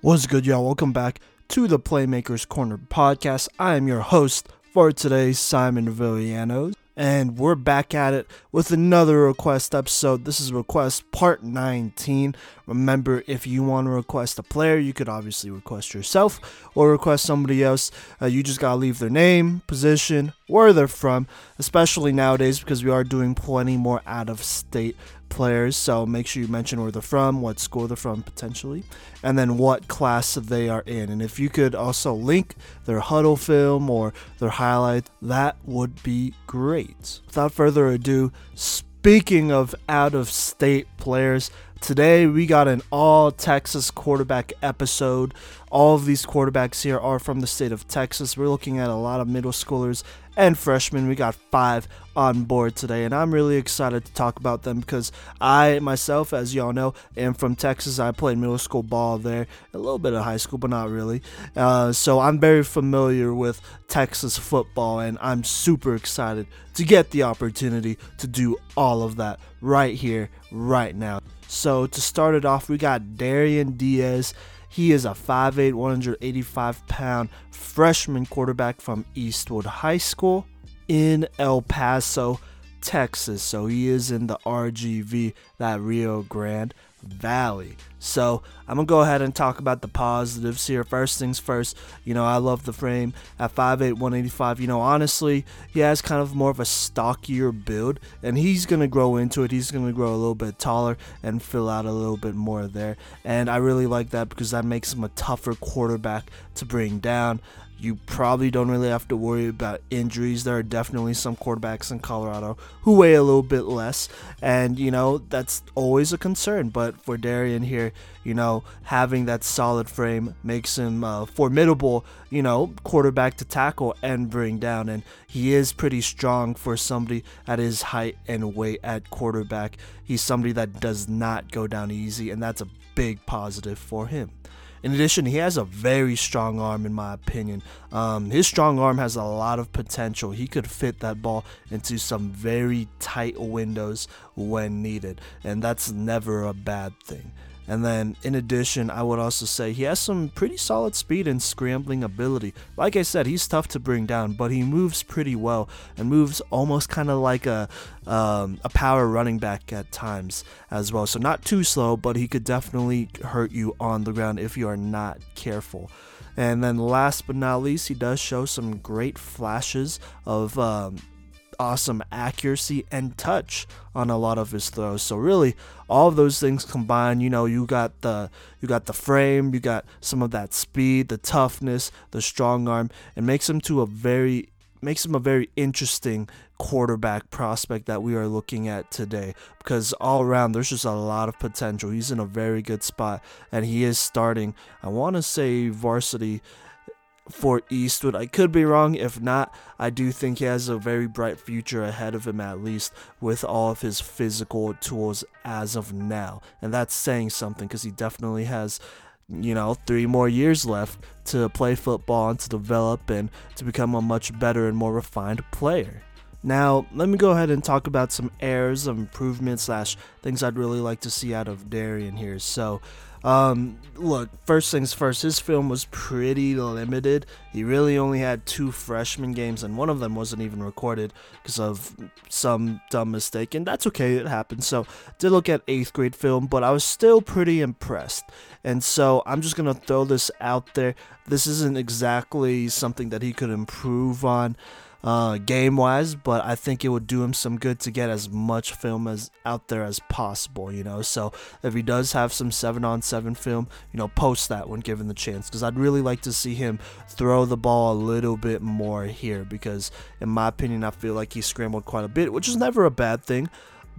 What's good, y'all? Welcome back to the Playmakers Corner podcast. I am your host for today, Simon Villanos, and we're back at it with another request episode. This is request part 19. Remember, if you want to request a player, you could obviously request yourself or request somebody else. Uh, you just gotta leave their name, position, where they're from, especially nowadays because we are doing plenty more out of state players. So make sure you mention where they're from, what school they're from potentially, and then what class they are in. And if you could also link their Hudl film or their highlight, that would be great. Without further ado, speaking of out of state players, Today we got an all Texas quarterback episode. All of these quarterbacks here are from the state of Texas. We're looking at a lot of middle schoolers and freshmen. We got five on board today, and I'm really excited to talk about them because I myself, as y'all know, am from Texas. I played middle school ball there, a little bit of high school, but not really. Uh, so I'm very familiar with Texas football, and I'm super excited to get the opportunity to do all of that right here, right now. So to start it off, we got Darian Diaz. He is a 5'8, 185 pound freshman quarterback from Eastwood High School in El Paso, Texas. So he is in the RGV, that Rio Grande Valley. So I'm gonna go ahead and talk about the positives here. First things first, you know, I love the frame at 5'8, 185. You know, honestly, he has kind of more of a stockier build, and he's gonna grow into it. He's gonna grow a little bit taller and fill out a little bit more there. And I really like that because that makes him a tougher quarterback to bring down you probably don't really have to worry about injuries. There are definitely some quarterbacks in Colorado who weigh a little bit less, and you know that's always a concern. But for Darian here, you know having that solid frame makes him formidable, you know, quarterback to tackle and bring down, and he is pretty strong for somebody at his height and weight at quarterback. He's somebody that does not go down easy, and that's a big positive for him. In addition, he has a very strong arm, in my opinion. Um, his strong arm has a lot of potential. He could fit that ball into some very tight windows when needed, and that's never a bad thing. And then, in addition, I would also say he has some pretty solid speed and scrambling ability. Like I said, he's tough to bring down, but he moves pretty well and moves almost kind of like a um, a power running back at times as well. So not too slow, but he could definitely hurt you on the ground if you are not careful. And then, last but not least, he does show some great flashes of um, awesome accuracy and touch on a lot of his throws. So really, all of those things combined, you know, you got the you got the frame, you got some of that speed, the toughness, the strong arm, and makes him to a very makes him a very interesting quarterback prospect that we are looking at today because all around there's just a lot of potential. He's in a very good spot and he is starting, I want to say varsity for Eastwood. I could be wrong. If not, I do think he has a very bright future ahead of him, at least with all of his physical tools as of now. And that's saying something because he definitely has, you know, three more years left to play football and to develop and to become a much better and more refined player. Now, let me go ahead and talk about some errors of improvement slash things I'd really like to see out of Darian here. So, um, look, first things first, his film was pretty limited. He really only had two freshman games, and one of them wasn't even recorded because of some dumb mistake, and that's okay, it happened. So, did look at eighth grade film, but I was still pretty impressed. And so, I'm just gonna throw this out there. This isn't exactly something that he could improve on uh, game wise, but I think it would do him some good to get as much film as out there as possible, you know. So if he does have some seven on seven film, you know, post that when given the chance because I'd really like to see him throw the ball a little bit more here because, in my opinion, I feel like he scrambled quite a bit, which is never a bad thing.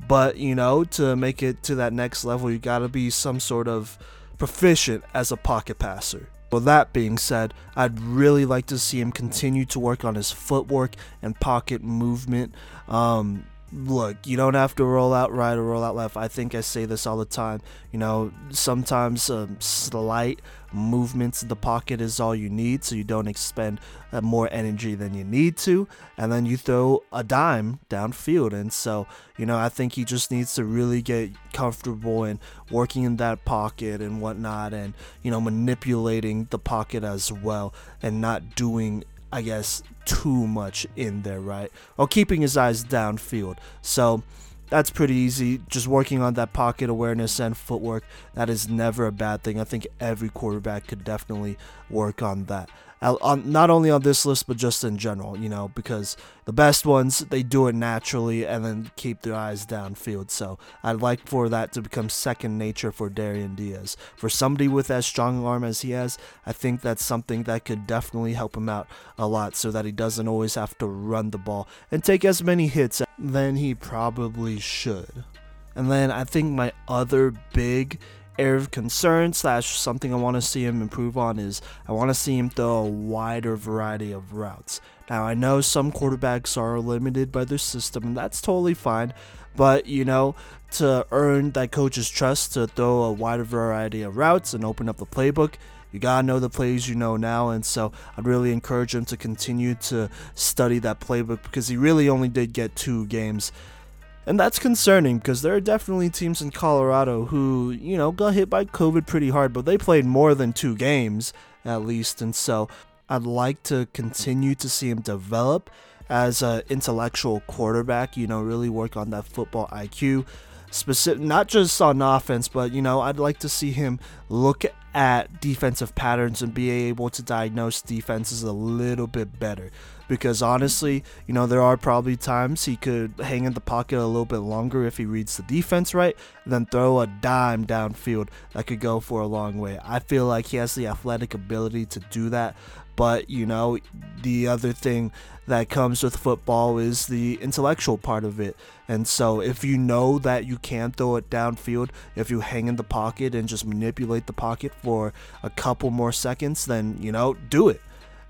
But you know, to make it to that next level, you got to be some sort of proficient as a pocket passer. With that being said, I'd really like to see him continue to work on his footwork and pocket movement. Um, look, you don't have to roll out right or roll out left. I think I say this all the time. You know, sometimes um, slight movements in the pocket is all you need, so you don't expend uh, more energy than you need to, and then you throw a dime downfield. And so, you know, I think he just needs to really get comfortable and working in that pocket and whatnot, and you know, manipulating the pocket as well, and not doing I guess, too much in there, right? Or keeping his eyes downfield. So that's pretty easy. Just working on that pocket awareness and footwork, that is never a bad thing. I think every quarterback could definitely work on that on not only on this list but just in general, you know, because the best ones they do it naturally and then keep their eyes downfield. So I'd like for that to become second nature for Darian Diaz. For somebody with as strong an arm as he has, I think that's something that could definitely help him out a lot so that he doesn't always have to run the ball and take as many hits than he probably should. And then I think my other big area of concern slash something I want to see him improve on is I want to see him throw a wider variety of routes. Now I know some quarterbacks are limited by their system, and that's totally fine. But you know, to earn that coach's trust to throw a wider variety of routes and open up the playbook, you gotta know the plays you know now, and so I'd really encourage him to continue to study that playbook because he really only did get two games and that's concerning because there are definitely teams in Colorado who, you know, got hit by COVID pretty hard, but they played more than two games at least. And so I'd like to continue to see him develop as an intellectual quarterback, you know, really work on that football IQ. Specific, not just on offense, but you know, I'd like to see him look at defensive patterns and be able to diagnose defenses a little bit better because honestly, you know, there are probably times he could hang in the pocket a little bit longer if he reads the defense right, then throw a dime downfield that could go for a long way. I feel like he has the athletic ability to do that, but you know, the other thing that comes with football is the intellectual part of it. And so, if you know that you can throw it downfield, if you hang in the pocket and just manipulate the pocket for a couple more seconds, then you know, do it.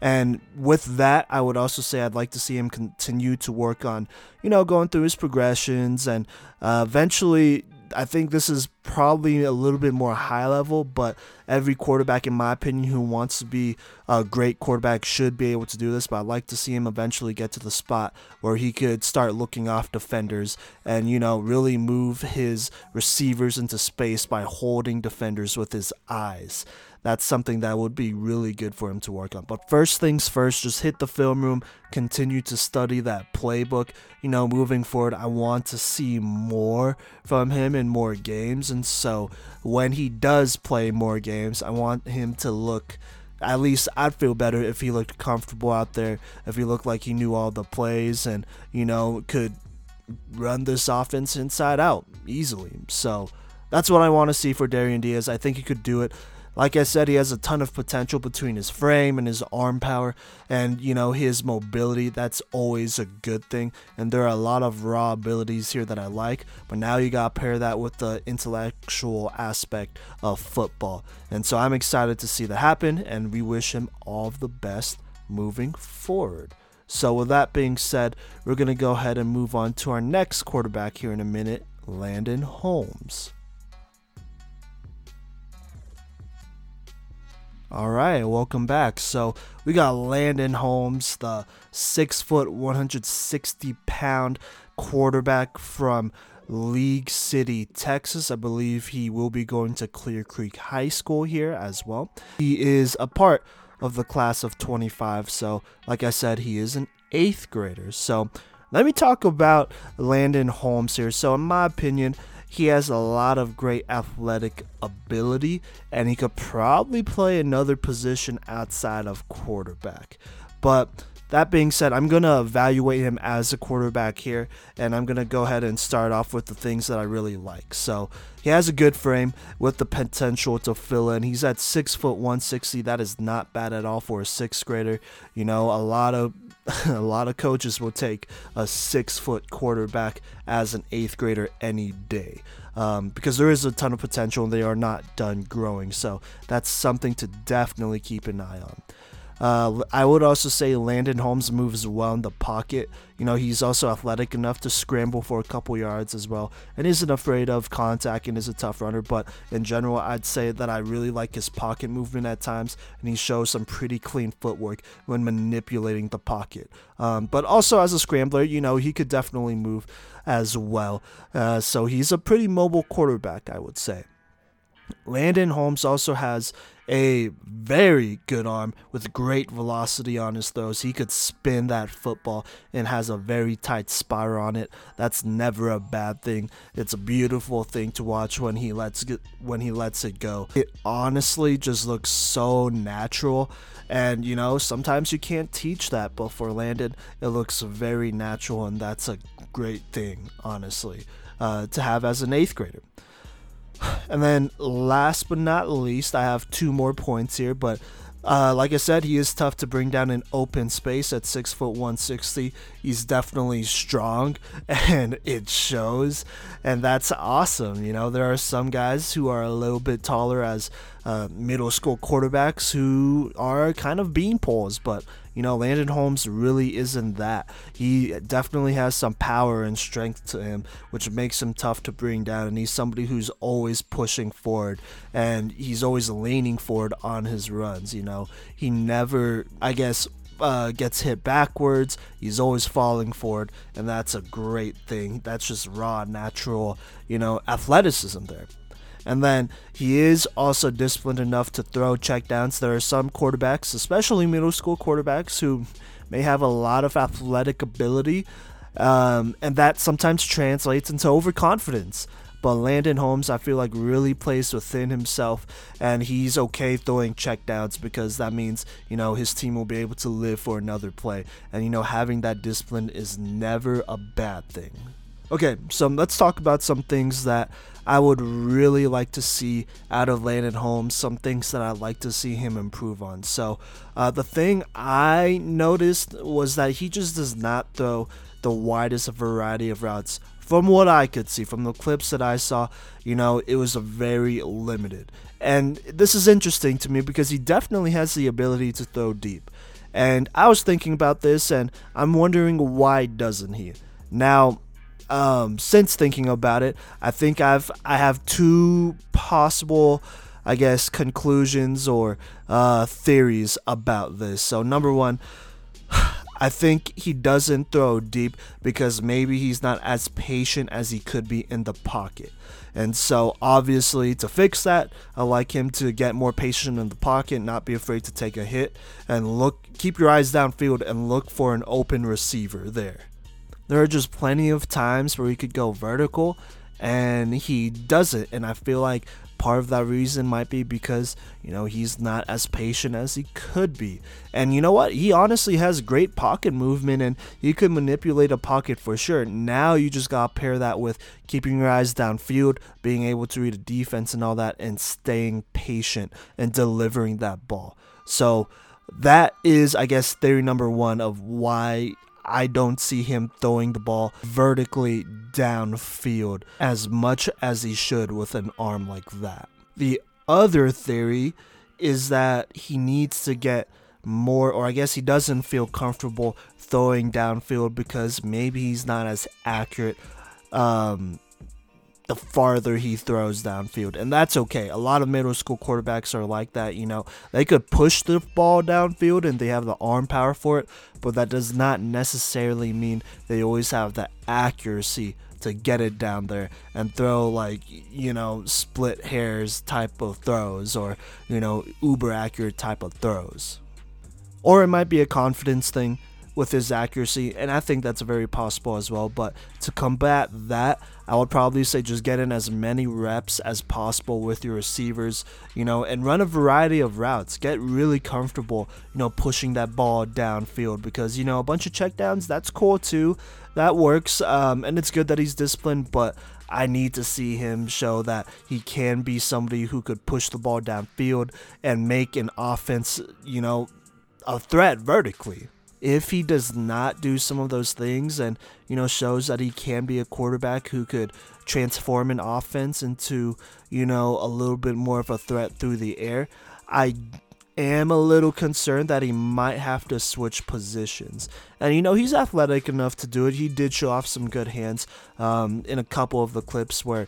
And with that, I would also say I'd like to see him continue to work on, you know, going through his progressions and uh, eventually. I think this is probably a little bit more high level, but every quarterback, in my opinion, who wants to be a great quarterback should be able to do this. But I'd like to see him eventually get to the spot where he could start looking off defenders and, you know, really move his receivers into space by holding defenders with his eyes that's something that would be really good for him to work on. But first things first, just hit the film room, continue to study that playbook. You know, moving forward, I want to see more from him in more games. And so when he does play more games, I want him to look at least I'd feel better if he looked comfortable out there, if he looked like he knew all the plays and, you know, could run this offense inside out easily. So that's what I want to see for Darian Diaz. I think he could do it. Like I said, he has a ton of potential between his frame and his arm power and, you know, his mobility. That's always a good thing. And there are a lot of raw abilities here that I like. But now you got to pair that with the intellectual aspect of football. And so I'm excited to see that happen. And we wish him all the best moving forward. So, with that being said, we're going to go ahead and move on to our next quarterback here in a minute, Landon Holmes. All right, welcome back. So we got Landon Holmes, the six foot, 160 pound quarterback from League City, Texas. I believe he will be going to Clear Creek High School here as well. He is a part of the class of 25. So, like I said, he is an eighth grader. So, let me talk about Landon Holmes here. So, in my opinion, he has a lot of great athletic ability, and he could probably play another position outside of quarterback. But that being said, I'm going to evaluate him as a quarterback here, and I'm going to go ahead and start off with the things that I really like. So, he has a good frame with the potential to fill in. He's at 6 foot 160. That is not bad at all for a 6th grader. You know, a lot of a lot of coaches will take a six foot quarterback as an eighth grader any day um, because there is a ton of potential and they are not done growing. So that's something to definitely keep an eye on. Uh, I would also say Landon Holmes moves well in the pocket. You know, he's also athletic enough to scramble for a couple yards as well, and isn't afraid of contact and is a tough runner. But in general, I'd say that I really like his pocket movement at times, and he shows some pretty clean footwork when manipulating the pocket. Um, but also as a scrambler, you know, he could definitely move as well. Uh, so he's a pretty mobile quarterback, I would say. Landon Holmes also has a very good arm with great velocity on his throws. He could spin that football and has a very tight spiral on it. That's never a bad thing. It's a beautiful thing to watch when he lets get, when he lets it go. It honestly just looks so natural. And you know, sometimes you can't teach that, but for Landon, it looks very natural, and that's a great thing, honestly, uh, to have as an eighth grader. And then last but not least, I have two more points here, but uh, like I said, he is tough to bring down in open space at six foot one sixty. He's definitely strong, and it shows, and that's awesome. You know, there are some guys who are a little bit taller as uh, middle school quarterbacks who are kind of bean poles, but you know, Landon Holmes really isn't that. He definitely has some power and strength to him, which makes him tough to bring down. And he's somebody who's always pushing forward and he's always leaning forward on his runs. You know, he never, I guess, uh, gets hit backwards. He's always falling forward, and that's a great thing. That's just raw, natural, you know, athleticism there. And then he is also disciplined enough to throw checkdowns. There are some quarterbacks, especially middle school quarterbacks, who may have a lot of athletic ability, um, and that sometimes translates into overconfidence. But Landon Holmes, I feel like, really plays within himself, and he's okay throwing checkdowns because that means, you know, his team will be able to live for another play. And, you know, having that discipline is never a bad thing. Okay, so let's talk about some things that I would really like to see out of Landon Holmes, some things that I'd like to see him improve on. So, uh, the thing I noticed was that he just does not throw the widest variety of routes. From what I could see, from the clips that I saw, you know, it was a very limited. And this is interesting to me because he definitely has the ability to throw deep. And I was thinking about this and I'm wondering why doesn't he? Now, um, since thinking about it, I think I've I have two possible, I guess, conclusions or uh, theories about this. So number one. I think he doesn't throw deep because maybe he's not as patient as he could be in the pocket. And so, obviously, to fix that, I like him to get more patient in the pocket, not be afraid to take a hit, and look, keep your eyes downfield and look for an open receiver there. There are just plenty of times where he could go vertical and he doesn't. And I feel like part of that reason might be because, you know, he's not as patient as he could be. And you know what? He honestly has great pocket movement and he could manipulate a pocket for sure. Now you just got to pair that with keeping your eyes downfield, being able to read a defense and all that, and staying patient and delivering that ball. So that is, I guess, theory number one of why I don't see him throwing the ball vertically downfield as much as he should with an arm like that. The other theory is that he needs to get more, or I guess he doesn't feel comfortable throwing downfield because maybe he's not as accurate um, the farther he throws downfield. And that's okay. A lot of middle school quarterbacks are like that. You know, they could push the ball downfield and they have the arm power for it, but that does not necessarily mean they always have the accuracy to get it down there and throw like you know split hairs type of throws or you know uber accurate type of throws or it might be a confidence thing with his accuracy, and I think that's very possible as well. But to combat that, I would probably say just get in as many reps as possible with your receivers, you know, and run a variety of routes. Get really comfortable, you know, pushing that ball downfield because, you know, a bunch of checkdowns, that's cool too. That works, um, and it's good that he's disciplined, but I need to see him show that he can be somebody who could push the ball downfield and make an offense, you know, a threat vertically if he does not do some of those things and you know shows that he can be a quarterback who could transform an offense into you know a little bit more of a threat through the air i am a little concerned that he might have to switch positions. And you know, he's athletic enough to do it. He did show off some good hands um, in a couple of the clips where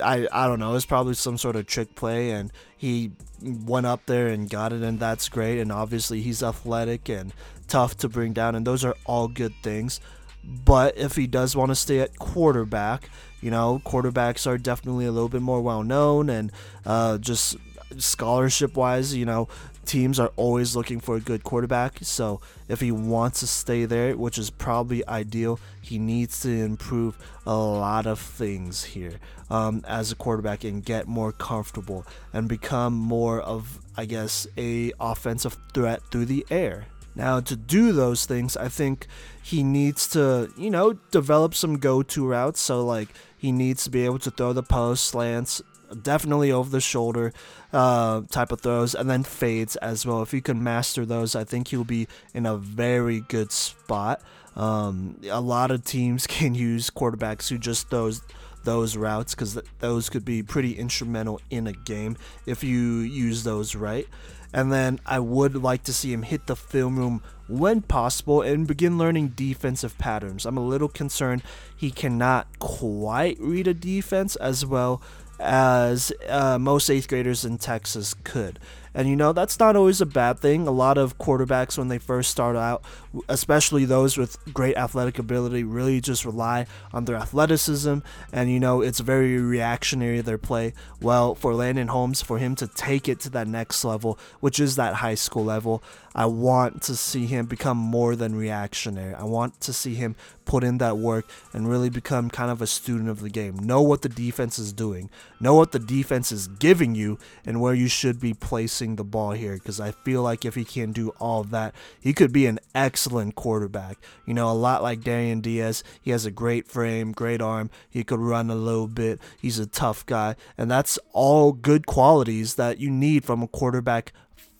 I, I don't know, it was probably some sort of trick play and he went up there and got it, and that's great. And obviously, he's athletic and tough to bring down, and those are all good things. But if he does want to stay at quarterback, you know, quarterbacks are definitely a little bit more well known and uh, just scholarship wise, you know, teams are always looking for a good quarterback. So if he wants to stay there, which is probably ideal, he needs to improve a lot of things here um, as a quarterback and get more comfortable and become more of, I guess, a offensive threat through the air. Now, to do those things, I think he needs to, you know, develop some go to routes. So, like, he needs to be able to throw the post slants, definitely over the shoulder uh, type of throws, and then fades as well. If he can master those, I think he'll be in a very good spot. Um, a lot of teams can use quarterbacks who just throws those routes because th- those could be pretty instrumental in a game if you use those right. And then I would like to see him hit the film room when possible and begin learning defensive patterns. I'm a little concerned he cannot quite read a defense as well as uh, most eighth graders in Texas could. And you know, that's not always a bad thing. A lot of quarterbacks, when they first start out, especially those with great athletic ability, really just rely on their athleticism. And you know, it's very reactionary, their play. Well, for Landon Holmes, for him to take it to that next level, which is that high school level, I want to see him become more than reactionary. I want to see him put in that work and really become kind of a student of the game. Know what the defense is doing, know what the defense is giving you, and where you should be placing the ball here. Because I feel like if he can do all that, he could be an excellent quarterback. You know, a lot like Darian Diaz, he has a great frame, great arm, he could run a little bit, he's a tough guy, and that's all good qualities that you need from a quarterback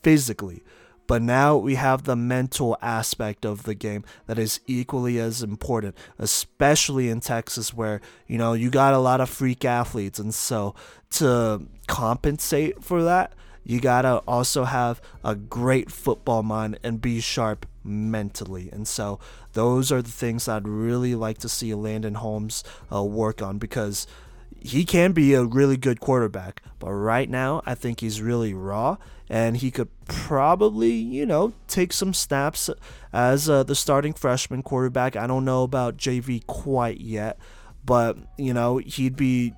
physically. But now we have the mental aspect of the game that is equally as important, especially in Texas where, you know, you got a lot of freak athletes. And so to compensate for that, you gotta also have a great football mind and be sharp mentally. And so those are the things I'd really like to see Landon Holmes uh, work on because he can be a really good quarterback, but right now I think he's really raw, and he could probably, you know, take some snaps as uh, the starting freshman quarterback. I don't know about JV quite yet, but you know he'd be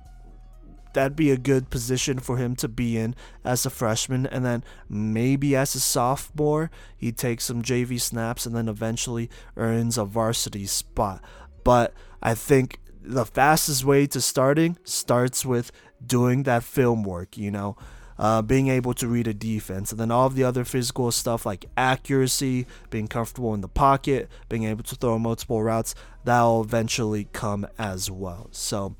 that'd be a good position for him to be in as a freshman and then maybe as a sophomore he takes some JV snaps and then eventually earns a varsity spot but I think the fastest way to starting starts with doing that film work, you know, uh, being able to read a defense. And then all of the other physical stuff like accuracy, being comfortable in the pocket, being able to throw multiple routes, that'll eventually come as well. So,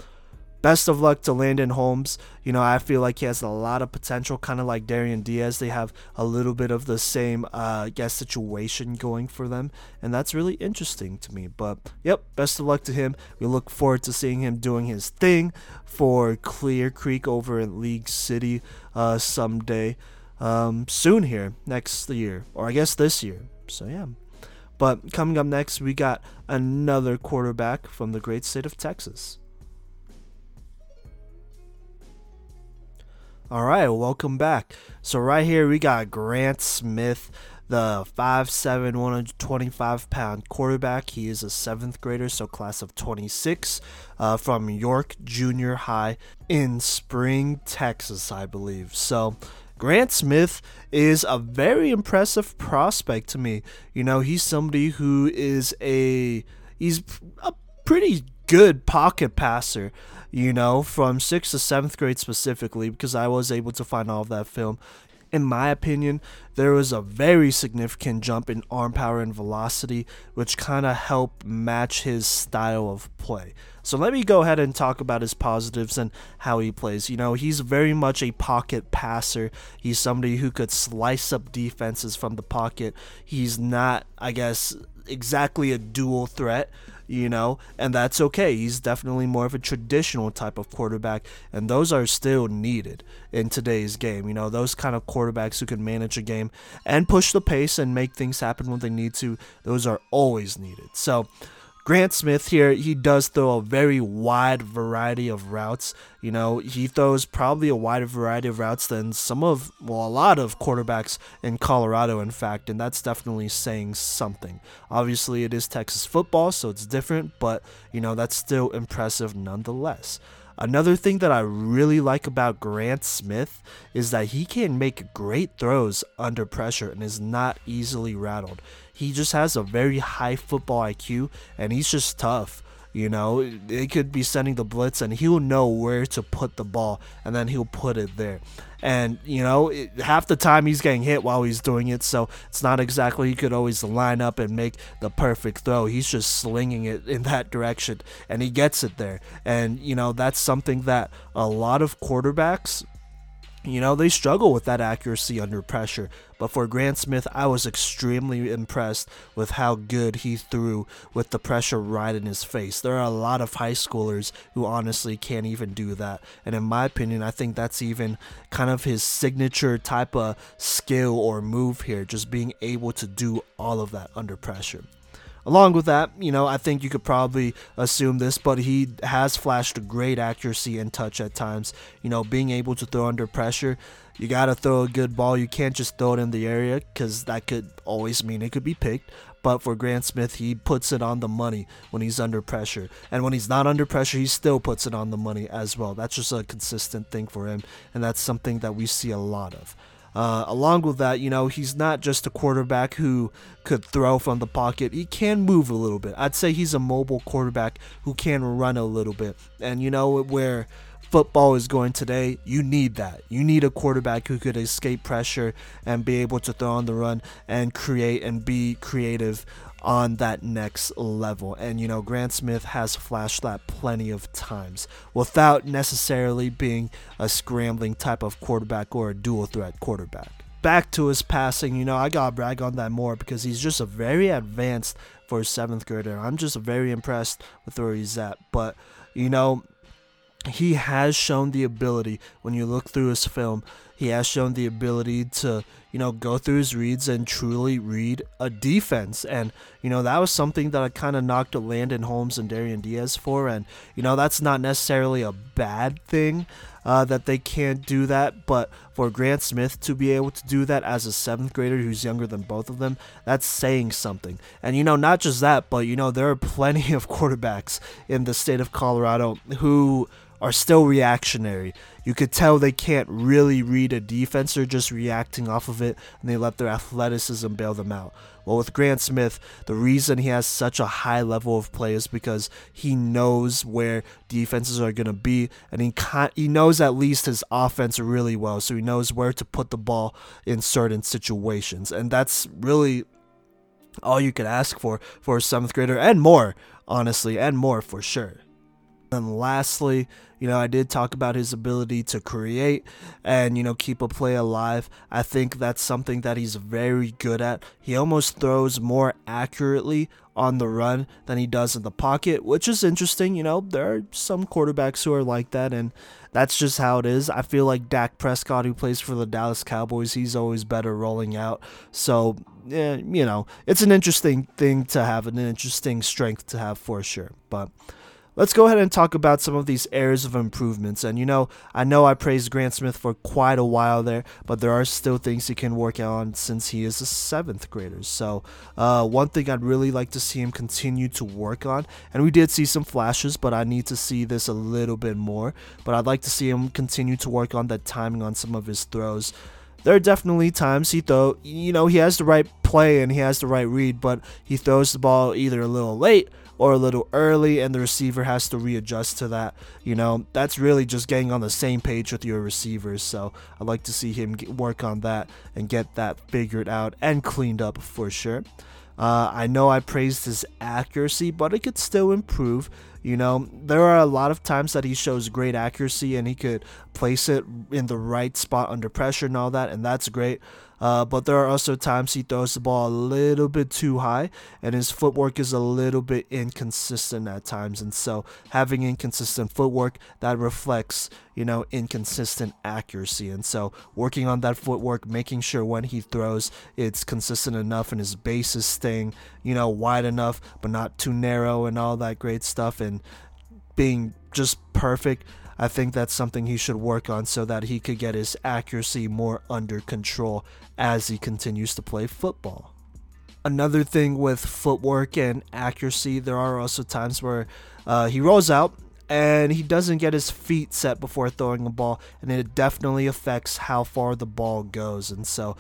best of luck to Landon Holmes. You know, I feel like he has a lot of potential, kind of like Darian Diaz. They have a little bit of the same, uh, I guess, situation going for them, and that's really interesting to me. But yep, best of luck to him. We look forward to seeing him doing his thing for Clear Creek over in League City uh, someday um, soon here next year, or I guess this year. So yeah. But coming up next, we got another quarterback from the great state of Texas. All right, welcome back. So right here we got Grant Smith, the 5'7", 125 pound quarterback. He is a seventh grader, so class of 26, uh, from York Junior High in Spring, Texas, I believe. So Grant Smith is a very impressive prospect to me. You know, he's somebody who is a he's a pretty good pocket passer you know, from sixth to seventh grade specifically, because I was able to find all of that film. In my opinion, there was a very significant jump in arm power and velocity, which kind of helped match his style of play. So let me go ahead and talk about his positives and how he plays. You know, he's very much a pocket passer. He's somebody who could slice up defenses from the pocket. He's not, I guess, exactly a dual threat you know, and that's okay. He's definitely more of a traditional type of quarterback, and those are still needed in today's game. You know, those kind of quarterbacks who can manage a game and push the pace and make things happen when they need to, those are always needed. So, Grant Smith here, he does throw a very wide variety of routes. You know, he throws probably a wider variety of routes than some of, well, a lot of quarterbacks in Colorado, in fact, and that's definitely saying something. Obviously, it is Texas football, so it's different, but, you know, that's still impressive nonetheless. Another thing that I really like about Grant Smith is that he can make great throws under pressure and is not easily rattled. He just has a very high football IQ and he's just tough. You know, they could be sending the blitz and he'll know where to put the ball and then he'll put it there. And, you know, it, half the time he's getting hit while he's doing it, so it's not exactly he could always line up and make the perfect throw. He's just slinging it in that direction and he gets it there. And, you know, that's something that a lot of quarterbacks you know, they struggle with that accuracy under pressure. But for Grant Smith, I was extremely impressed with how good he threw with the pressure right in his face. There are a lot of high schoolers who honestly can't even do that. And in my opinion, I think that's even kind of his signature type of skill or move here, just being able to do all of that under pressure. Along with that, you know, I think you could probably assume this, but he has flashed great accuracy and touch at times. You know, being able to throw under pressure, you got to throw a good ball. You can't just throw it in the area because that could always mean it could be picked. But for Grant Smith, he puts it on the money when he's under pressure. And when he's not under pressure, he still puts it on the money as well. That's just a consistent thing for him. And that's something that we see a lot of. Uh, along with that, you know, he's not just a quarterback who could throw from the pocket. He can move a little bit. I'd say he's a mobile quarterback who can run a little bit. And, you know, where football is going today, you need that. You need a quarterback who could escape pressure and be able to throw on the run and create and be creative on that next level. And you know, Grant Smith has flashed that plenty of times without necessarily being a scrambling type of quarterback or a dual threat quarterback. Back to his passing, you know, I gotta brag on that more because he's just a very advanced for a seventh grader. I'm just very impressed with where he's at. But, you know, he has shown the ability when you look through his film he has shown the ability to, you know, go through his reads and truly read a defense. And, you know, that was something that I kind of knocked Landon Holmes and Darian Diaz for. And, you know, that's not necessarily a bad thing uh, that they can't do that. But for Grant Smith to be able to do that as a seventh grader who's younger than both of them, that's saying something. And, you know, not just that, but, you know, there are plenty of quarterbacks in the state of Colorado who are still reactionary. You could tell they can't really read a defense, they're just reacting off of it, and they let their athleticism bail them out. Well, with Grant Smith, the reason he has such a high level of play is because he knows where defenses are going to be, and he he knows at least his offense really well, so he knows where to put the ball in certain situations, and that's really all you could ask for for a seventh grader, and more, honestly, and more for sure. And lastly, you know, I did talk about his ability to create and, you know, keep a play alive. I think that's something that he's very good at. He almost throws more accurately on the run than he does in the pocket, which is interesting. You know, there are some quarterbacks who are like that, and that's just how it is. I feel like Dak Prescott, who plays for the Dallas Cowboys, he's always better rolling out. So, yeah, you know, it's an interesting thing to have, an interesting strength to have for sure. But, let's go ahead and talk about some of these areas of improvements. And you know, I know I praised Grant Smith for quite a while there, but there are still things he can work on since he is a seventh grader. So, uh, one thing I'd really like to see him continue to work on, and we did see some flashes, but I need to see this a little bit more. But I'd like to see him continue to work on that timing on some of his throws there are definitely times he throw you know he has the right play and he has the right read but he throws the ball either a little late or a little early and the receiver has to readjust to that. You know, that's really just getting on the same page with your receivers. So I'd like to see him work on that and get that figured out and cleaned up for sure. Uh, I know I praised his accuracy, but it could still improve. You know, there are a lot of times that he shows great accuracy and he could place it in the right spot under pressure and all that, and that's great. Uh, but there are also times he throws the ball a little bit too high, and his footwork is a little bit inconsistent at times. And so, having inconsistent footwork that reflects, you know, inconsistent accuracy. And so, working on that footwork, making sure when he throws, it's consistent enough, and his base is staying, you know, wide enough, but not too narrow, and all that great stuff, and being just perfect. I think that's something he should work on so that he could get his accuracy more under control as he continues to play football. Another thing with footwork and accuracy, there are also times where uh, he rolls out and he doesn't get his feet set before throwing a ball, and it definitely affects how far the ball goes. And so,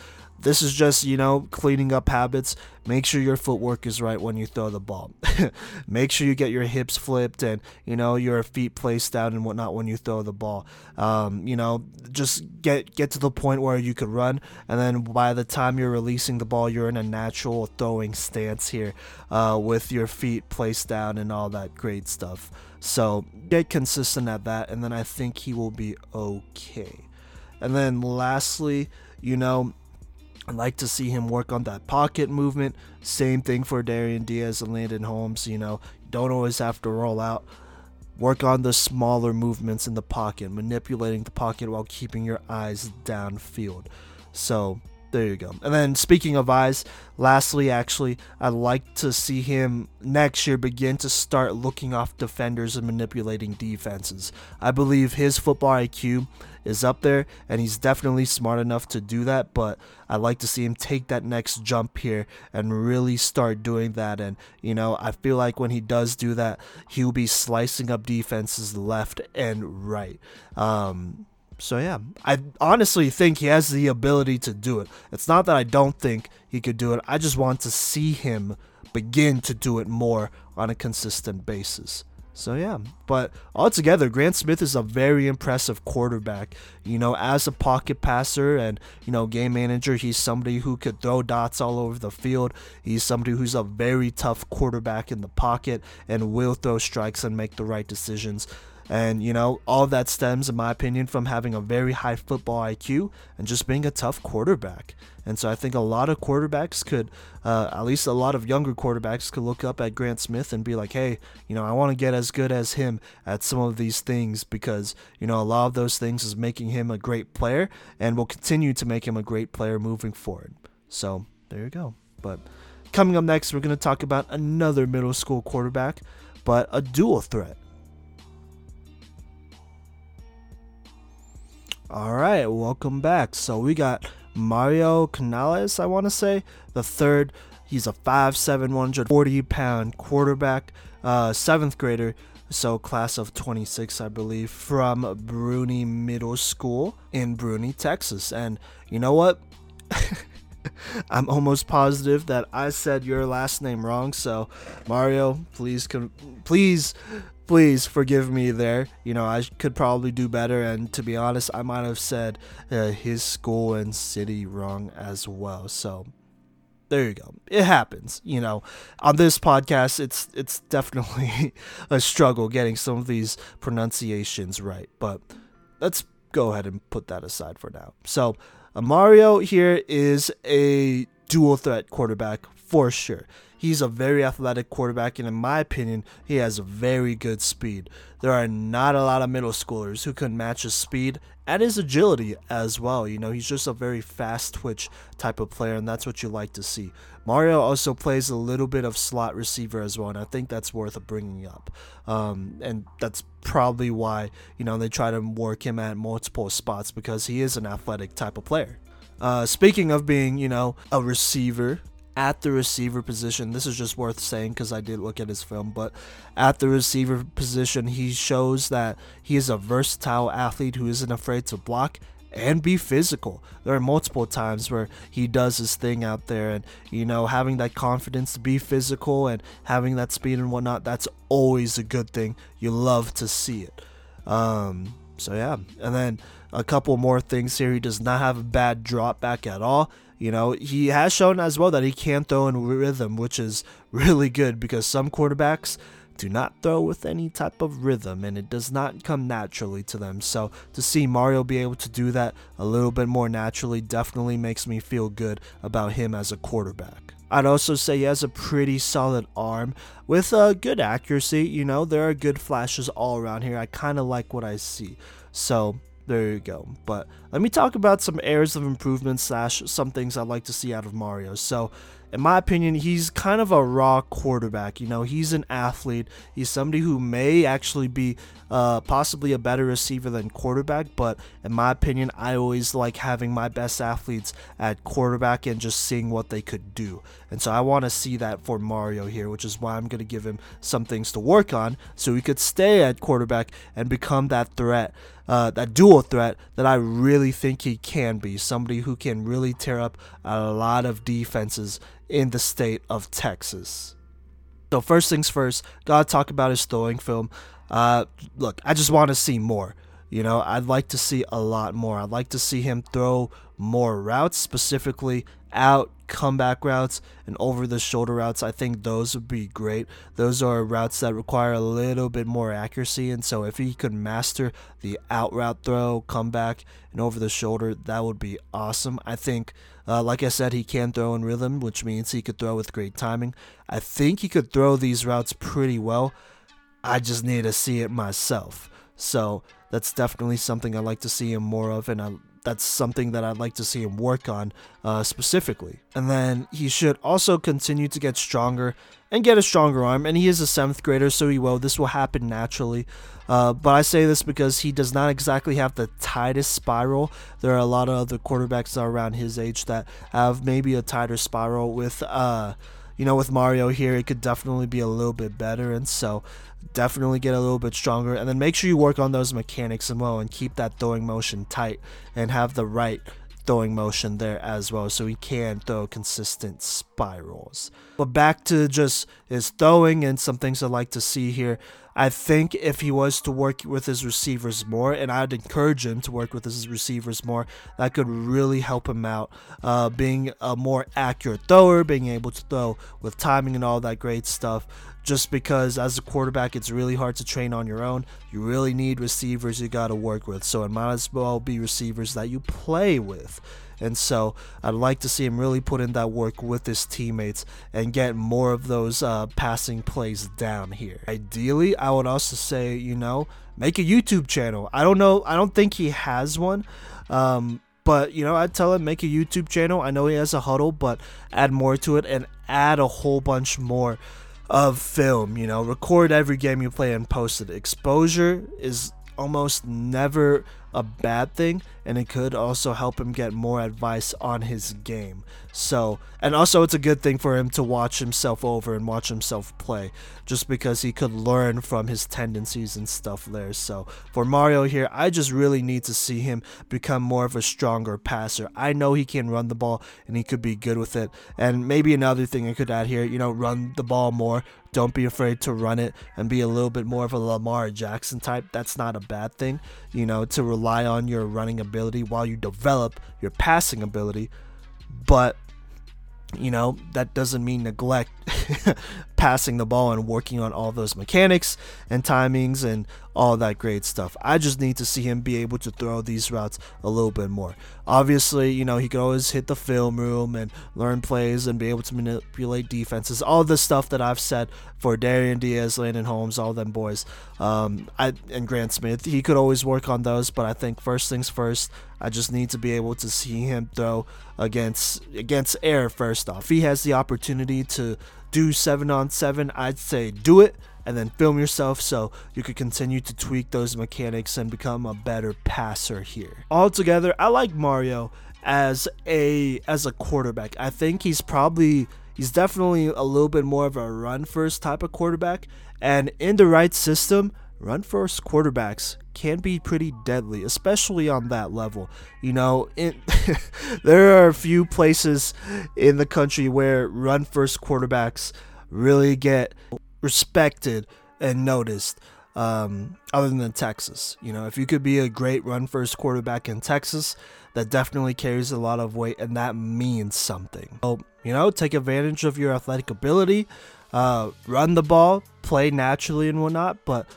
this is just, you know, cleaning up habits. Make sure your footwork is right when you throw the ball. Make sure you get your hips flipped and, you know, your feet placed down and whatnot when you throw the ball. Um, you know, just get get to the point where you could run, and then by the time you're releasing the ball, you're in a natural throwing stance here uh, with your feet placed down and all that great stuff. So get consistent at that, and then I think he will be okay. And then lastly, you know, I'd like to see him work on that pocket movement. Same thing for Darian Diaz and Landon Holmes. You know, you don't always have to roll out. Work on the smaller movements in the pocket, manipulating the pocket while keeping your eyes downfield. So there you go. And then speaking of eyes, lastly, actually, I'd like to see him next year begin to start looking off defenders and manipulating defenses. I believe his football IQ is up there, and he's definitely smart enough to do that. But I'd like to see him take that next jump here and really start doing that. And, you know, I feel like when he does do that, he'll be slicing up defenses left and right. Um, so yeah, I honestly think he has the ability to do it. It's not that I don't think he could do it. I just want to see him begin to do it more on a consistent basis. So yeah, but altogether, Grant Smith is a very impressive quarterback. You know, as a pocket passer and you know game manager, he's somebody who could throw dots all over the field. He's somebody who's a very tough quarterback in the pocket and will throw strikes and make the right decisions. And, you know, all that stems, in my opinion, from having a very high football IQ and just being a tough quarterback. And so I think a lot of quarterbacks could, uh, at least a lot of younger quarterbacks, could look up at Grant Smith and be like, hey, you know, I want to get as good as him at some of these things because, you know, a lot of those things is making him a great player and will continue to make him a great player moving forward. So there you go. But coming up next, we're going to talk about another middle school quarterback, but a dual threat. All right, welcome back. So we got Mario Canales, I want to say, the third. He's a 5'7", 140 pound quarterback, uh, seventh grader. So class of 26, I believe, from Bruni Middle School in Bruni, Texas. And you know what? I'm almost positive that I said your last name wrong. So Mario, please, please please forgive me there. You know, I could probably do better. And to be honest, I might have said uh, his school and city wrong as well. So there you go. It happens. You know, on this podcast, it's it's definitely a struggle getting some of these pronunciations right. But let's go ahead and put that aside for now. So Mario here is a dual threat quarterback for sure. He's a very athletic quarterback, and in my opinion, he has very good speed. There are not a lot of middle schoolers who can match his speed and his agility as well. You know, he's just a very fast twitch type of player, and that's what you like to see. Mario also plays a little bit of slot receiver as well, and I think that's worth bringing up. Um, and that's probably why, you know, they try to work him at multiple spots because he is an athletic type of player. Uh, speaking of being, you know, a receiver, at the receiver position, this is just worth saying because I did look at his film, but at the receiver position, he shows that he is a versatile athlete who isn't afraid to block and be physical. There are multiple times where he does his thing out there, and you know, having that confidence to be physical and having that speed and whatnot, that's always a good thing. You love to see it. Um, so, yeah, and then a couple more things here. He does not have a bad drop back at all. You know, he has shown as well that he can throw in rhythm, which is really good because some quarterbacks do not throw with any type of rhythm and it does not come naturally to them. So to see Mario be able to do that a little bit more naturally definitely makes me feel good about him as a quarterback. I'd also say he has a pretty solid arm with a uh, good accuracy. You know, there are good flashes all around here. I kind of like what I see. So there you go. But let me talk about some areas of improvement slash some things I'd like to see out of Mario. So in my opinion, he's kind of a raw quarterback. You know, he's an athlete. He's somebody who may actually be uh, possibly a better receiver than quarterback. But in my opinion, I always like having my best athletes at quarterback and just seeing what they could do. And so I want to see that for Mario here, which is why I'm going to give him some things to work on so he could stay at quarterback and become that threat uh, that dual threat that I really think he can be. Somebody who can really tear up a lot of defenses in the state of Texas. So first things first, gotta talk about his throwing film. Uh, look, I just want to see more. You know, I'd like to see a lot more. I'd like to see him throw more routes, specifically out comeback routes and over the shoulder routes. I think those would be great. Those are routes that require a little bit more accuracy. And so if he could master the out route throw, comeback, and over the shoulder, that would be awesome. I think, uh, like I said, he can throw in rhythm, which means he could throw with great timing. I think he could throw these routes pretty well. I just need to see it myself. So that's definitely something I like to see him more of, and I that's something that I'd like to see him work on uh, specifically. And then he should also continue to get stronger and get a stronger arm. And he is a seventh grader, so he will. This will happen naturally. Uh, but I say this because he does not exactly have the tightest spiral. There are a lot of other quarterbacks around his age that have maybe a tighter spiral with. Uh, you know, with Mario here, it could definitely be a little bit better. And so definitely get a little bit stronger. And then make sure you work on those mechanics as well and keep that throwing motion tight and have the right throwing motion there as well so he can throw consistent spirals. But back to just his throwing and some things I'd like to see here. I think if he was to work with his receivers more, and I'd encourage him to work with his receivers more, that could really help him out. Uh, being a more accurate thrower, being able to throw with timing and all that great stuff just because as a quarterback it's really hard to train on your own. You really need receivers you got to work with. So it might as well be receivers that you play with. And so I'd like to see him really put in that work with his teammates and get more of those uh, passing plays down here. Ideally, I would also say, you know, make a YouTube channel. I don't know, I don't think he has one. Um, but you know, I'd tell him make a YouTube channel. I know he has a Hudl, but add more to it and add a whole bunch more of film. You know, record every game you play and post it. Exposure is almost never a bad thing and it could also help him get more advice on his game. So, and also it's a good thing for him to watch himself over and watch himself play just because he could learn from his tendencies and stuff there. So, for Mario here, I just really need to see him become more of a stronger passer. I know he can run the ball and he could be good with it. And maybe another thing I could add here, you know, run the ball more. Don't be afraid to run it and be a little bit more of a Lamar Jackson type. That's not a bad thing, you know, to rely on your running ability while you develop your passing ability. But you know, that doesn't mean neglect passing the ball and working on all those mechanics and timings and all that great stuff. I just need to see him be able to throw these routes a little bit more. Obviously, you know, he could always hit the film room and learn plays and be able to manipulate defenses. All the stuff that I've said for Darian Diaz, Landon Holmes, all them boys, um, I, and Grant Smith. He could always work on those, but I think first things first, I just need to be able to see him throw against against air first off. He has the opportunity to do 7 on 7, I'd say do it and then film yourself so you could continue to tweak those mechanics and become a better passer here. Altogether, I like Mario as a as a quarterback. I think he's probably he's definitely a little bit more of a run first type of quarterback and in the right system, run first quarterbacks can be pretty deadly, especially on that level. You know, it, there are a few places in the country where run first quarterbacks really get respected and noticed. Um, other than Texas, you know, if you could be a great run first quarterback in Texas, that definitely carries a lot of weight and that means something. So, you know, take advantage of your athletic ability. uh, run the ball, play naturally and whatnot, but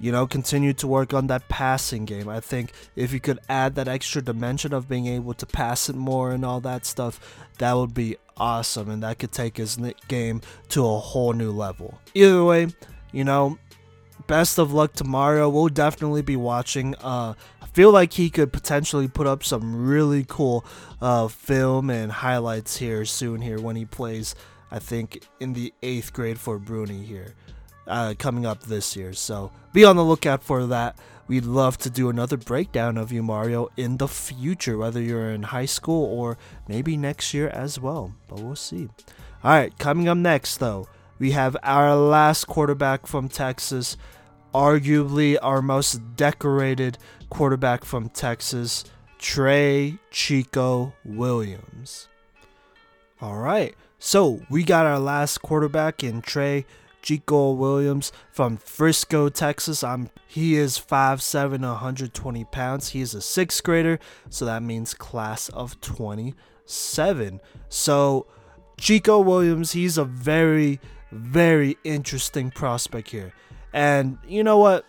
you know, continue to work on that passing game. I think if you could add that extra dimension of being able to pass it more and all that stuff, that would be awesome, and that could take his game to a whole new level. Either way, you know, best of luck to Mario. We'll definitely be watching. Uh, I feel like he could potentially put up some really cool uh, film and highlights here soon here when he plays. I think in the eighth grade for Bruni here uh, coming up this year. So be on the lookout for that. We'd love to do another breakdown of you, Mario, in the future, whether you're in high school or maybe next year as well. But we'll see. All right, coming up next, though, we have our last quarterback from Texas, arguably our most decorated quarterback from Texas, Trey Chico Williams. All right, so we got our last quarterback in Trey Chico Williams from Frisco, Texas. I'm he is 5'7, 120 pounds. He is a sixth grader, so that means class of 27. So Chico Williams, he's a very, very interesting prospect here. And you know what?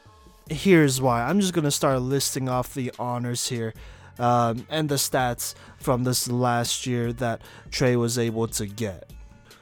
Here's why. I'm just gonna start listing off the honors here. Um, and the stats from this last year that Trey was able to get.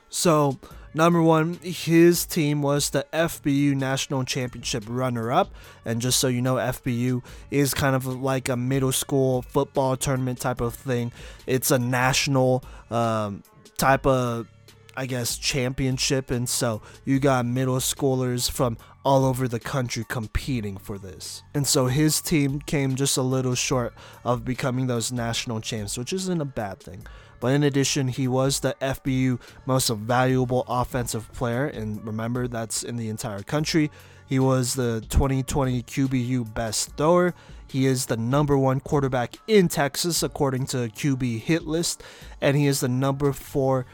So, Number one, his team was the FBU National Championship runner up. And just so you know, FBU is kind of like a middle school football tournament type of thing. It's a national um, type of, I guess, championship. And so you got middle schoolers from all over the country competing for this. And so his team came just a little short of becoming those national champs, which isn't a bad thing. But in addition, he was the FBU most valuable offensive player, and remember that's in the entire country. He was the 2020 QBU best thrower. He is the number one quarterback in Texas according to QB hit list, and he is the number four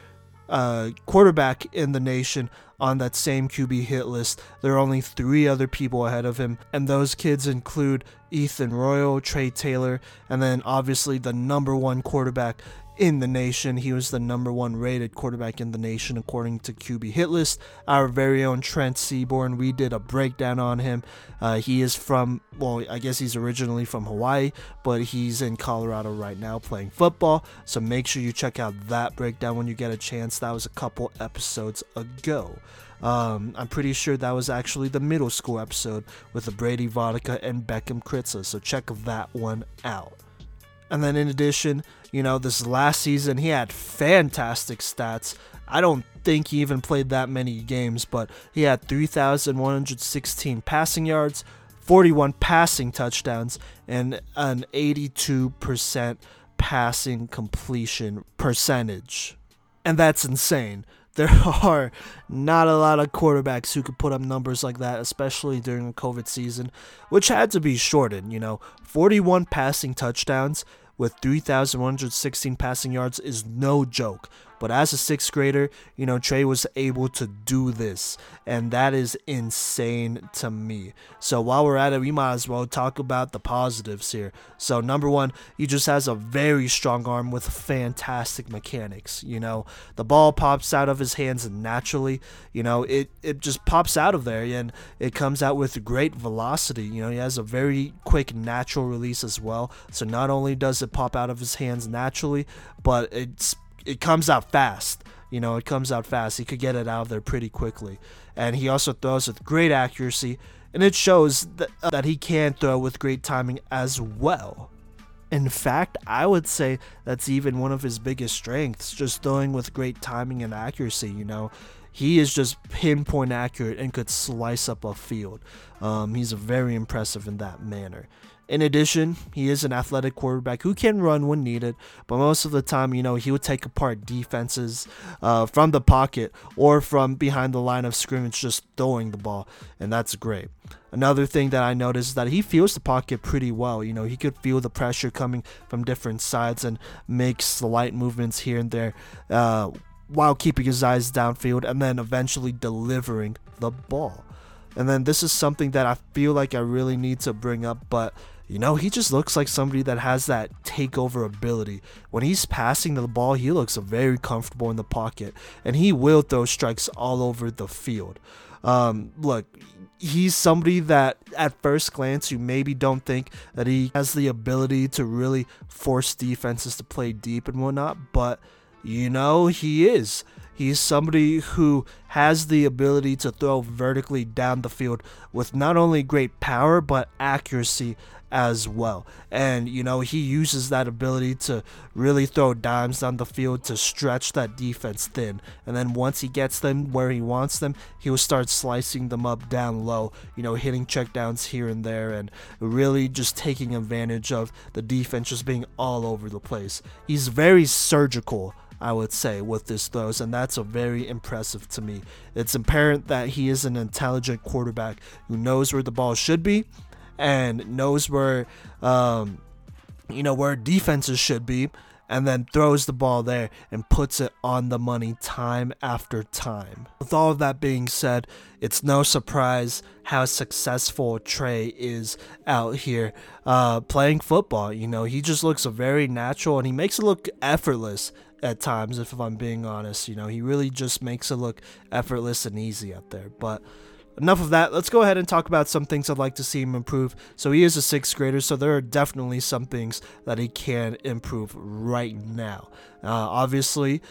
uh, quarterback in the nation on that same QB hit list. There are only three other people ahead of him, and those kids include Ethan Royal, Trey Taylor, and then obviously the number one quarterback in the nation. He was the number one rated quarterback in the nation according to QB Hit List. Our very own Trent Seaborn, we did a breakdown on him. Uh, he is from, well, I guess he's originally from Hawaii, but he's in Colorado right now playing football. So make sure you check out that breakdown when you get a chance. That was a couple episodes ago. Um, I'm pretty sure that was actually the middle school episode with the Brady Vodka and Beckham Kritza. So check that one out. And then in addition, you know, this last season he had fantastic stats. I don't think he even played that many games, but he had 3,116 passing yards, 41 passing touchdowns, and an 82% passing completion percentage. And that's insane. There are not a lot of quarterbacks who could put up numbers like that, especially during the COVID season, which had to be shortened. You know, 41 passing touchdowns with 3,116 passing yards is no joke. But as a sixth grader, you know, Trey was able to do this, and that is insane to me. So while we're at it, we might as well talk about the positives here. So, number one, he just has a very strong arm with fantastic mechanics. You know, the ball pops out of his hands naturally, you know, it, it just pops out of there, and it comes out with great velocity. You know, he has a very quick natural release as well. So, not only does it pop out of his hands naturally, but it's it comes out fast. You know, it comes out fast. He could get it out of there pretty quickly. And he also throws with great accuracy, and it shows that, uh, that he can throw with great timing as well. In fact, I would say that's even one of his biggest strengths, just throwing with great timing and accuracy. You know, he is just pinpoint accurate and could slice up a field. Um, he's very impressive in that manner. In addition, he is an athletic quarterback who can run when needed, but most of the time, you know, he would take apart defenses uh, from the pocket or from behind the line of scrimmage, just throwing the ball, and that's great. Another thing that I noticed is that he feels the pocket pretty well. You know, he could feel the pressure coming from different sides and makes slight movements here and there uh, while keeping his eyes downfield and then eventually delivering the ball. And then this is something that I feel like I really need to bring up, but you know, he just looks like somebody that has that takeover ability. When he's passing the ball, he looks very comfortable in the pocket, and he will throw strikes all over the field. Um, look, he's somebody that at first glance you maybe don't think that he has the ability to really force defenses to play deep and whatnot, but you know, he is. He's somebody who has the ability to throw vertically down the field with not only great power but accuracy as well. And, you know, he uses that ability to really throw dimes down the field to stretch that defense thin. And then once he gets them where he wants them, he will start slicing them up down low, you know, hitting checkdowns here and there and really just taking advantage of the defense just being all over the place. He's very surgical I would say, with his throws, and that's a very impressive to me. It's apparent that he is an intelligent quarterback who knows where the ball should be and knows where, um, you know, where defenses should be, and then throws the ball there and puts it on the money time after time. With all of that being said, it's no surprise how successful Trey is out here uh, playing football. You know, he just looks very natural and he makes it look effortless at times, if I'm being honest. You know, he really just makes it look effortless and easy out there. But enough of that. Let's go ahead and talk about some things I'd like to see him improve. So he is a sixth grader, so there are definitely some things that he can improve right now. Uh, obviously,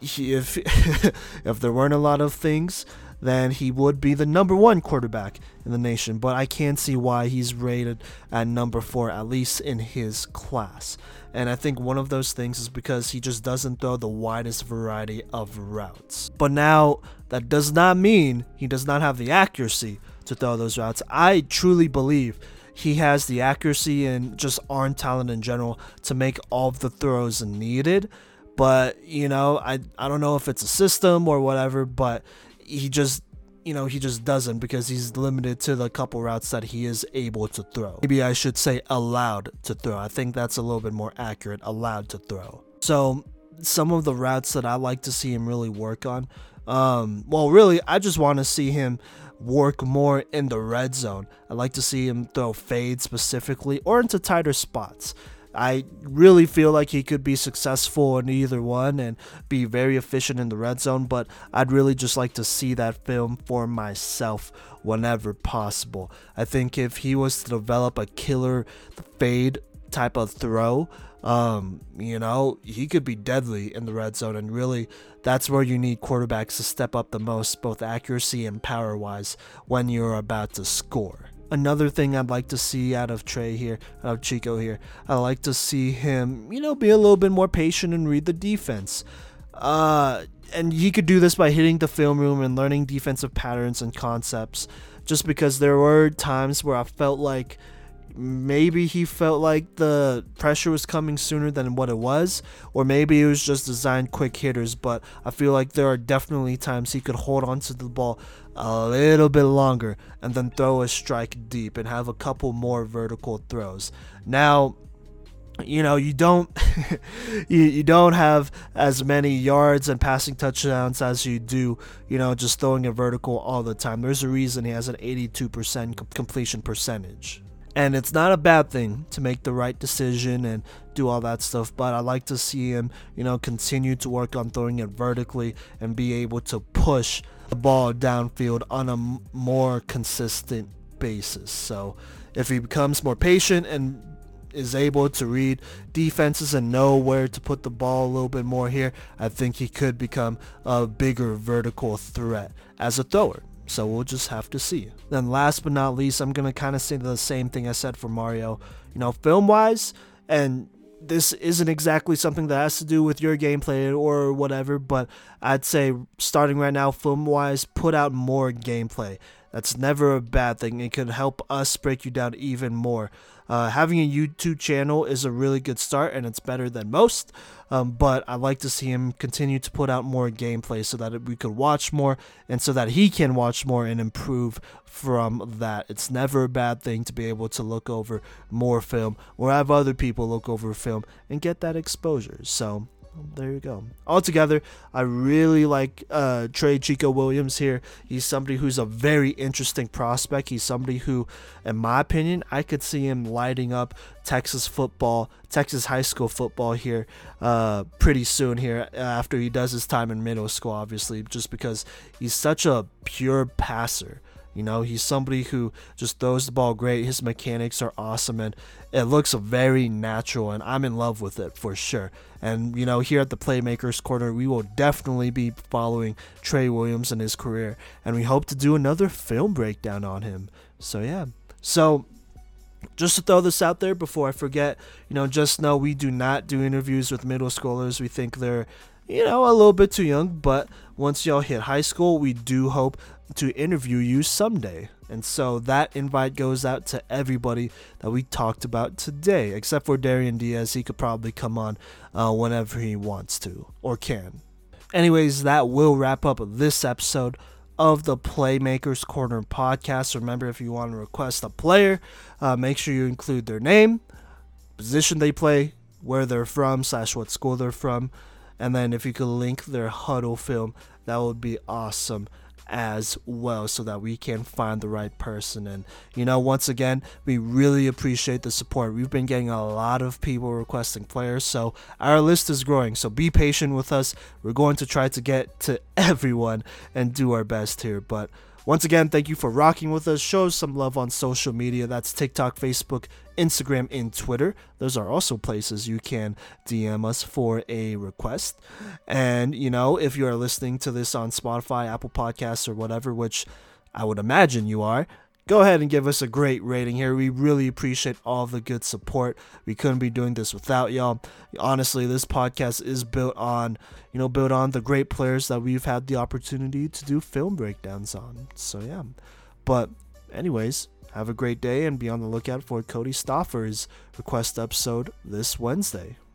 if if there weren't a lot of things then he would be the number one quarterback in the nation. But I can't see why he's rated at number four, at least in his class. And I think one of those things is because he just doesn't throw the widest variety of routes. But now, that does not mean he does not have the accuracy to throw those routes. I truly believe he has the accuracy and just arm talent in general to make all of the throws needed. But, you know, I, I don't know if it's a system or whatever, but he just you know, he just doesn't because he's limited to the couple routes that he is able to throw. Maybe I should say allowed to throw. I think that's a little bit more accurate, allowed to throw. So, some of the routes that I like to see him really work on, um, well, really, I just want to see him work more in the red zone. I like to see him throw fade specifically or into tighter spots. I really feel like he could be successful in either one and be very efficient in the red zone, but I'd really just like to see that film for myself whenever possible. I think if he was to develop a killer fade type of throw, um, you know, he could be deadly in the red zone, and really, that's where you need quarterbacks to step up the most, both accuracy and power wise, when you're about to score another thing I'd like to see out of Trey here, out of Chico here. I like to see him, you know, be a little bit more patient and read the defense. Uh, and he could do this by hitting the film room and learning defensive patterns and concepts. Just because there were times where I felt like maybe he felt like the pressure was coming sooner than what it was, or maybe it was just designed quick hitters. But I feel like there are definitely times he could hold on to the ball a little bit longer and then throw a strike deep and have a couple more vertical throws. Now, you know you don't you, you don't have as many yards and passing touchdowns as you do you know just throwing a vertical all the time there's a reason he has an 82% completion percentage and it's not a bad thing to make the right decision and do all that stuff, but I like to see him, you know, continue to work on throwing it vertically and be able to push the ball downfield on a more consistent basis. So if he becomes more patient and is able to read defenses and know where to put the ball a little bit more here, I think he could become a bigger vertical threat as a thrower. So we'll just have to see. Then last but not least, I'm going to kind of say the same thing I said for Mario. You know, film-wise, and this isn't exactly something that has to do with your gameplay or whatever, but I'd say starting right now, film-wise, put out more gameplay. That's never a bad thing. It could help us break you down even more. Uh, having a YouTube channel is a really good start, and it's better than most. Um, but I'd like to see him continue to put out more gameplay so that we could watch more, and so that he can watch more and improve from that. It's never a bad thing to be able to look over more film or have other people look over film and get that exposure. So there you go. Altogether, I really like uh, Trey Chico Williams here. He's somebody who's a very interesting prospect. He's somebody who, in my opinion, I could see him lighting up Texas football, Texas high school football here uh, pretty soon here after he does his time in middle school, obviously, just because he's such a pure passer. You know, he's somebody who just throws the ball great. His mechanics are awesome and it looks very natural and I'm in love with it for sure. And you know, here at the Playmakers Corner, we will definitely be following Trey Williams and his career and we hope to do another film breakdown on him. So yeah. So just to throw this out there before I forget, you know, just know we do not do interviews with middle schoolers. We think they're you know, a little bit too young, but once y'all hit high school, we do hope to interview you someday. And so that invite goes out to everybody that we talked about today, except for Darian Diaz. He could probably come on uh, whenever he wants to or can. Anyways, that will wrap up this episode of the Playmakers Corner podcast. Remember, if you want to request a player, uh, make sure you include their name, position they play, where they're from, slash what school they're from. And then if you could link their Hudl film, that would be awesome as well so that we can find the right person. And you know once again we really appreciate the support. We've been getting a lot of people requesting players so our list is growing. So be patient with us. We're going to try to get to everyone and do our best here but once again, thank you for rocking with us. Show us some love on social media. That's TikTok, Facebook, Instagram, and Twitter. Those are also places you can DM us for a request. And, you know, if you are listening to this on Spotify, Apple Podcasts, or whatever, which I would imagine you are, go ahead and give us a great rating here. We really appreciate all the good support. We couldn't be doing this without y'all. Honestly, this podcast is built on, you know, built on the great players that we've had the opportunity to do film breakdowns on. So yeah. But anyways, have a great day and be on the lookout for Cody Stoffer's request episode this Wednesday.